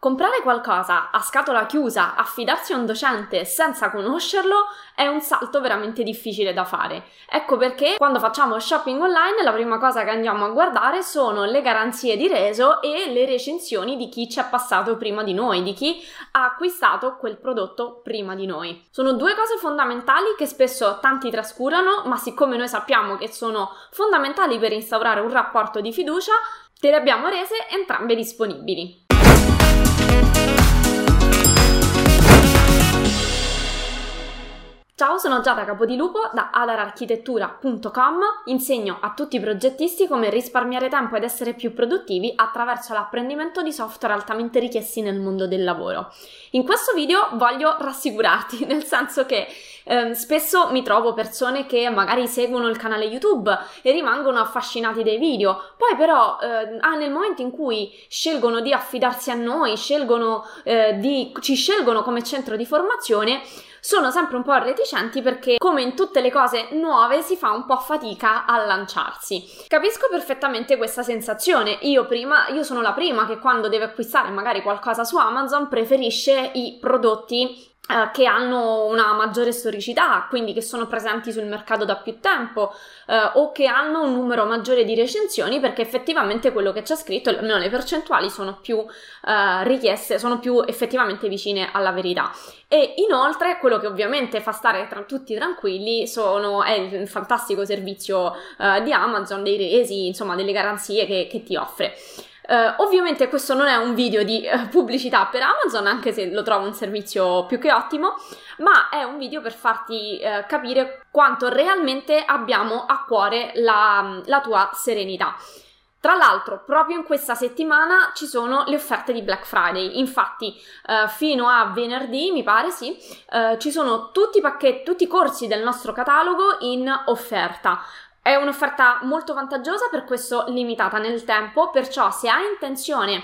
Comprare qualcosa a scatola chiusa, affidarsi a un docente senza conoscerlo è un salto veramente difficile da fare. Ecco perché quando facciamo shopping online la prima cosa che andiamo a guardare sono le garanzie di reso e le recensioni di chi ci è passato prima di noi, di chi ha acquistato quel prodotto prima di noi. Sono due cose fondamentali che spesso tanti trascurano, ma siccome noi sappiamo che sono fondamentali per instaurare un rapporto di fiducia, te le abbiamo rese entrambe disponibili. Ciao, sono Giada Capodilupo da adararchitettura.com. Insegno a tutti i progettisti come risparmiare tempo ed essere più produttivi attraverso l'apprendimento di software altamente richiesti nel mondo del lavoro. In questo video voglio rassicurarti, nel senso che eh, spesso mi trovo persone che magari seguono il canale YouTube e rimangono affascinati dai video, poi però eh, ah, nel momento in cui scelgono di affidarsi a noi, scelgono eh, di, ci scelgono come centro di formazione, sono sempre un po' reticenti perché, come in tutte le cose nuove, si fa un po' fatica a lanciarsi. Capisco perfettamente questa sensazione. Io prima, io sono la prima che quando deve acquistare magari qualcosa su Amazon preferisce i prodotti eh, che hanno una maggiore storicità, quindi che sono presenti sul mercato da più tempo eh, o che hanno un numero maggiore di recensioni perché effettivamente quello che c'è scritto, almeno le percentuali sono più eh, richieste, sono più effettivamente vicine alla verità. E inoltre quello che ovviamente fa stare tra tutti tranquilli sono, è il fantastico servizio eh, di Amazon, dei resi, insomma delle garanzie che, che ti offre. Uh, ovviamente questo non è un video di uh, pubblicità per Amazon, anche se lo trovo un servizio più che ottimo, ma è un video per farti uh, capire quanto realmente abbiamo a cuore la, la tua serenità. Tra l'altro, proprio in questa settimana ci sono le offerte di Black Friday. Infatti, eh, fino a venerdì, mi pare, sì, eh, ci sono tutti i pacchetti, tutti i corsi del nostro catalogo in offerta. È un'offerta molto vantaggiosa, per questo limitata nel tempo, perciò se hai intenzione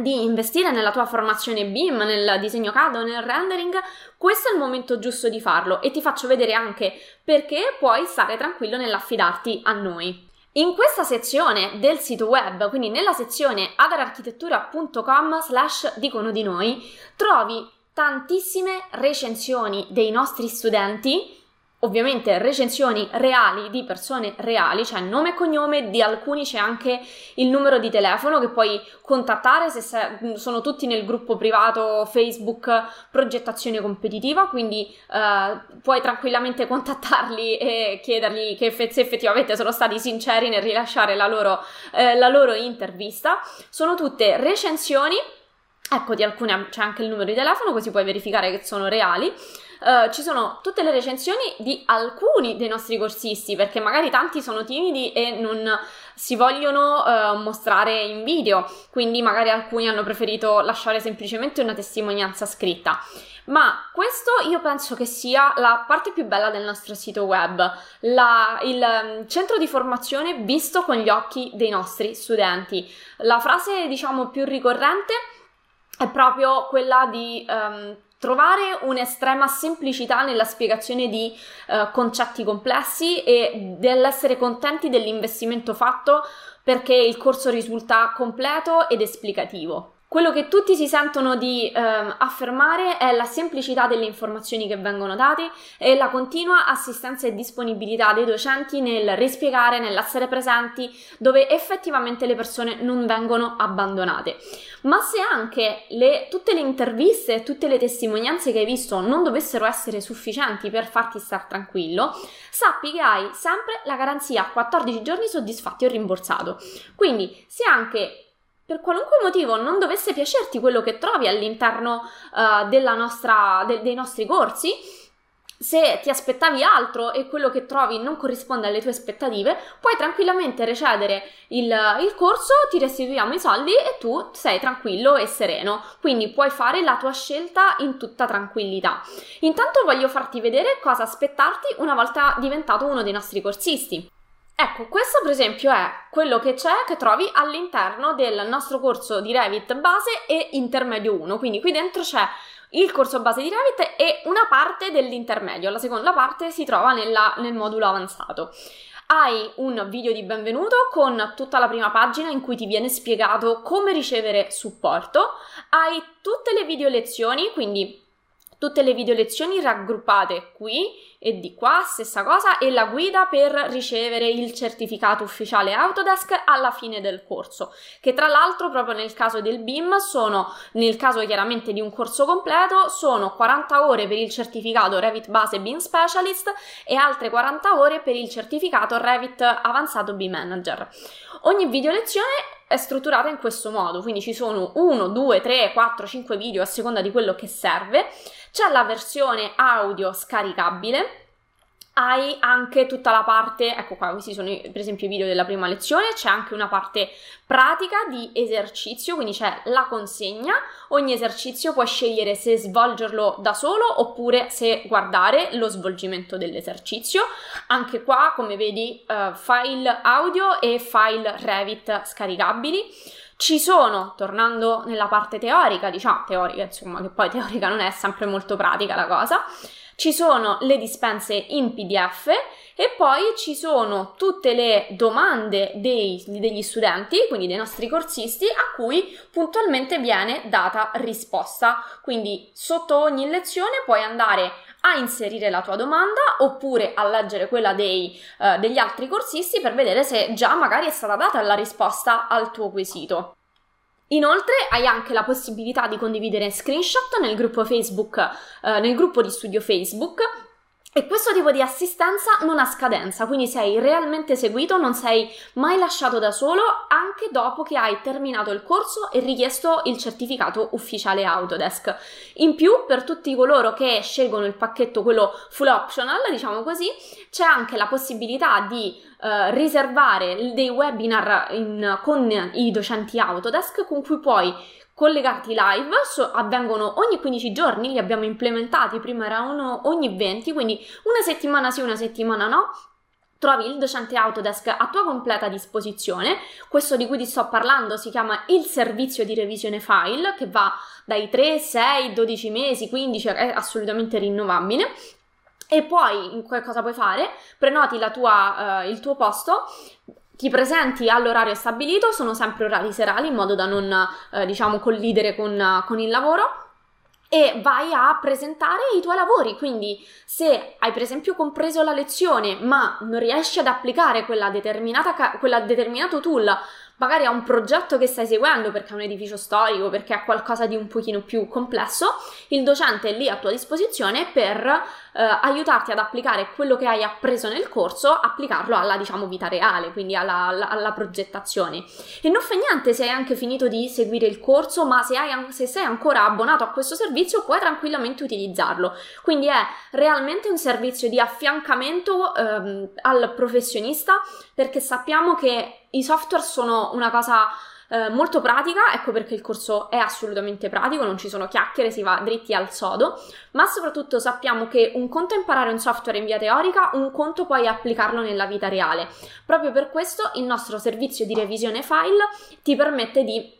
di investire nella tua formazione BIM, nel disegno CAD o nel rendering, questo è il momento giusto di farlo e ti faccio vedere anche perché puoi stare tranquillo nell'affidarti a noi. In questa sezione del sito web, quindi nella sezione adararchitettura.com slash dicono di noi, trovi tantissime recensioni dei nostri studenti ovviamente recensioni reali di persone reali, cioè nome e cognome, di alcuni c'è anche il numero di telefono che puoi contattare se sei, sono tutti nel gruppo privato Facebook progettazione competitiva, quindi eh, puoi tranquillamente contattarli e chiedergli che se effettivamente sono stati sinceri nel rilasciare la loro, eh, la loro intervista. Sono tutte recensioni, ecco di alcune c'è anche il numero di telefono così puoi verificare che sono reali. Uh, ci sono tutte le recensioni di alcuni dei nostri corsisti, perché magari tanti sono timidi e non si vogliono uh, mostrare in video, quindi magari alcuni hanno preferito lasciare semplicemente una testimonianza scritta. Ma questo io penso che sia la parte più bella del nostro sito web, la, il um, centro di formazione visto con gli occhi dei nostri studenti. La frase, diciamo, più ricorrente è proprio quella di um, trovare un'estrema semplicità nella spiegazione di uh, concetti complessi e dell'essere contenti dell'investimento fatto perché il corso risulta completo ed esplicativo. Quello che tutti si sentono di eh, affermare è la semplicità delle informazioni che vengono date e la continua assistenza e disponibilità dei docenti nel rispiegare, nell'essere presenti, dove effettivamente le persone non vengono abbandonate. Ma se anche le, tutte le interviste e tutte le testimonianze che hai visto non dovessero essere sufficienti per farti star tranquillo, sappi che hai sempre la garanzia 14 giorni soddisfatti o rimborsato. Quindi se anche per qualunque motivo non dovesse piacerti quello che trovi all'interno uh, nostra, de- dei nostri corsi, se ti aspettavi altro e quello che trovi non corrisponde alle tue aspettative, puoi tranquillamente recedere il, il, corso, ti restituiamo i soldi e tu sei tranquillo e sereno. Quindi puoi fare la tua scelta in tutta tranquillità. Intanto voglio farti vedere cosa aspettarti una volta diventato uno dei nostri corsisti. Ecco, questo per esempio è quello che c'è, che trovi all'interno del nostro corso di Revit base e intermedio 1. Quindi qui dentro c'è il corso base di Revit e una parte dell'intermedio, la seconda parte si trova nella, nel modulo avanzato. Hai un video di benvenuto con tutta la prima pagina in cui ti viene spiegato come ricevere supporto. Hai tutte le video lezioni, quindi tutte le video lezioni raggruppate qui e di qua, stessa cosa, e la guida per ricevere il certificato ufficiale Autodesk alla fine del corso, che tra l'altro proprio nel caso del BIM sono, nel caso chiaramente di un corso completo, sono 40 ore per il certificato Revit Base BIM Specialist e altre 40 ore per il certificato Revit Avanzato BIM Manager. Ogni video lezione è strutturata in questo modo, quindi ci sono 1, 2, 3, 4, 5 video a seconda di quello che serve. C'è la versione audio scaricabile hai anche tutta la parte, ecco qua, questi sono per esempio i video della prima lezione, c'è anche una parte pratica di esercizio, quindi c'è la consegna, ogni esercizio puoi scegliere se svolgerlo da solo oppure se guardare lo svolgimento dell'esercizio. Anche qua, come vedi, uh, file audio e file Revit scaricabili. Ci sono, tornando nella parte teorica, diciamo teorica, insomma, che poi teorica non è sempre molto pratica la cosa, ci sono le dispense in PDF e poi ci sono tutte le domande dei, degli studenti, quindi dei nostri corsisti, a cui puntualmente viene data risposta. Quindi sotto ogni lezione puoi andare a inserire la tua domanda oppure a leggere quella dei, uh, degli altri corsisti per vedere se già magari è stata data la risposta al tuo quesito. Inoltre hai anche la possibilità di condividere screenshot nel gruppo Facebook, eh, nel gruppo di studio Facebook e questo tipo di assistenza non ha scadenza, quindi sei realmente seguito, non sei mai lasciato da solo anche dopo che hai terminato il corso e richiesto il certificato ufficiale Autodesk. In più, per tutti coloro che scelgono il pacchetto, quello full optional, diciamo così, c'è anche la possibilità di uh, riservare dei webinar in, con i docenti Autodesk con cui puoi collegarti live, so, avvengono ogni 15 giorni, li abbiamo implementati, prima erano ogni 20, quindi una settimana sì, una settimana no, trovi il docente Autodesk a tua completa disposizione. Questo di cui ti sto parlando si chiama il servizio di revisione file, che va dai 3, 6, 12 mesi, 15, è assolutamente rinnovabile. E poi cosa puoi fare? Prenoti tua, uh, il tuo posto, ti presenti all'orario stabilito, sono sempre orari serali in modo da non, eh, diciamo, collidere con, con il lavoro e vai a presentare i tuoi lavori. Quindi, se hai per esempio compreso la lezione ma non riesci ad applicare quella determinata, quella determinato tool magari a un progetto che stai seguendo perché è un edificio storico, perché è qualcosa di un pochino più complesso, il docente è lì a tua disposizione per eh, aiutarti ad applicare quello che hai appreso nel corso, applicarlo alla diciamo vita reale, quindi alla, alla, alla progettazione. E non fa niente se hai anche finito di seguire il corso, ma se, hai, se sei ancora abbonato a questo servizio puoi tranquillamente utilizzarlo. Quindi è realmente un servizio di affiancamento ehm, al professionista perché sappiamo che i software sono una cosa eh, molto pratica, ecco perché il corso è assolutamente pratico, non ci sono chiacchiere, si va dritti al sodo, ma soprattutto sappiamo che un conto è imparare un software in via teorica, un conto poi applicarlo nella vita reale. Proprio per questo il nostro servizio di revisione file ti permette di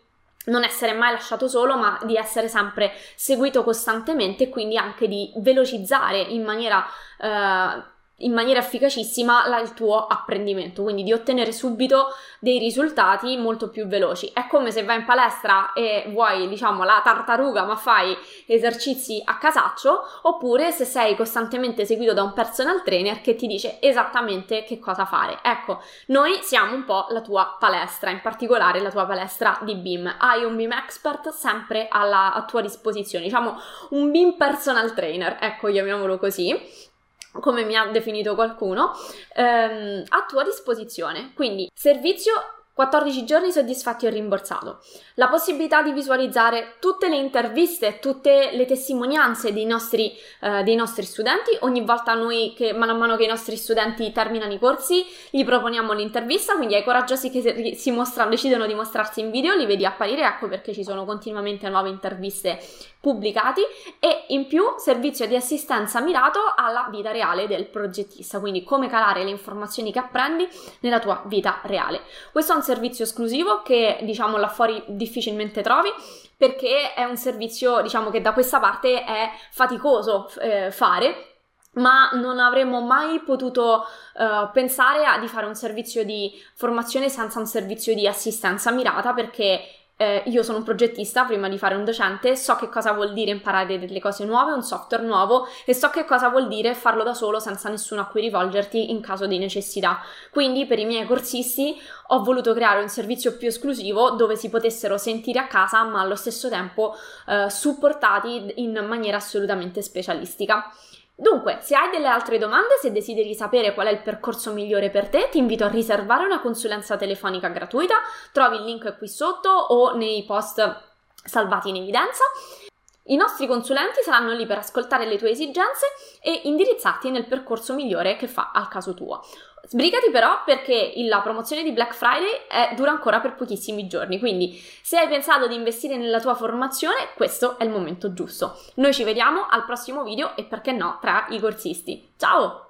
non essere mai lasciato solo, ma di essere sempre seguito costantemente e quindi anche di velocizzare in maniera eh, in maniera efficacissima la, il tuo apprendimento, quindi di ottenere subito dei risultati molto più veloci. È come se vai in palestra e vuoi, diciamo, la tartaruga, ma fai esercizi a casaccio, oppure se sei costantemente seguito da un personal trainer che ti dice esattamente che cosa fare. Ecco, noi siamo un po' la tua palestra, in particolare la tua palestra di BIM. Hai un BIM expert sempre alla, a tua disposizione, diciamo un BIM personal trainer, ecco, chiamiamolo così come mi ha definito qualcuno, ehm, a tua disposizione. Quindi servizio 14 giorni soddisfatti e rimborsato. La possibilità di visualizzare tutte le interviste, tutte le testimonianze dei nostri, eh, dei nostri studenti. Ogni volta noi, che man mano che i nostri studenti terminano i corsi, gli proponiamo l'intervista. Quindi ai coraggiosi che si mostrano, decidono di mostrarsi in video, li vedi apparire. Ecco perché ci sono continuamente nuove interviste pubblicati e in più servizio di assistenza mirato alla vita reale del progettista, quindi come calare le informazioni che apprendi nella tua vita reale. Questo è un servizio esclusivo che diciamo là fuori difficilmente trovi perché è un servizio diciamo che da questa parte è faticoso eh, fare ma non avremmo mai potuto uh, pensare a, di fare un servizio di formazione senza un servizio di assistenza mirata perché eh, io sono un progettista prima di fare un docente, so che cosa vuol dire imparare delle cose nuove, un software nuovo e so che cosa vuol dire farlo da solo senza nessuno a cui rivolgerti in caso di necessità. Quindi per i miei corsisti ho voluto creare un servizio più esclusivo dove si potessero sentire a casa ma allo stesso tempo eh, supportati in maniera assolutamente specialistica. Dunque, se hai delle altre domande, se desideri sapere qual è il percorso migliore per te, ti invito a riservare una consulenza telefonica gratuita, trovi il link qui sotto o nei post salvati in evidenza. I nostri consulenti saranno lì per ascoltare le tue esigenze e indirizzarti nel percorso migliore che fa al caso tuo. Sbrigati però perché la promozione di Black Friday è, dura ancora per pochissimi giorni, quindi se hai pensato di investire nella tua formazione, questo è il momento giusto. Noi ci vediamo al prossimo video e perché no tra i corsisti. Ciao!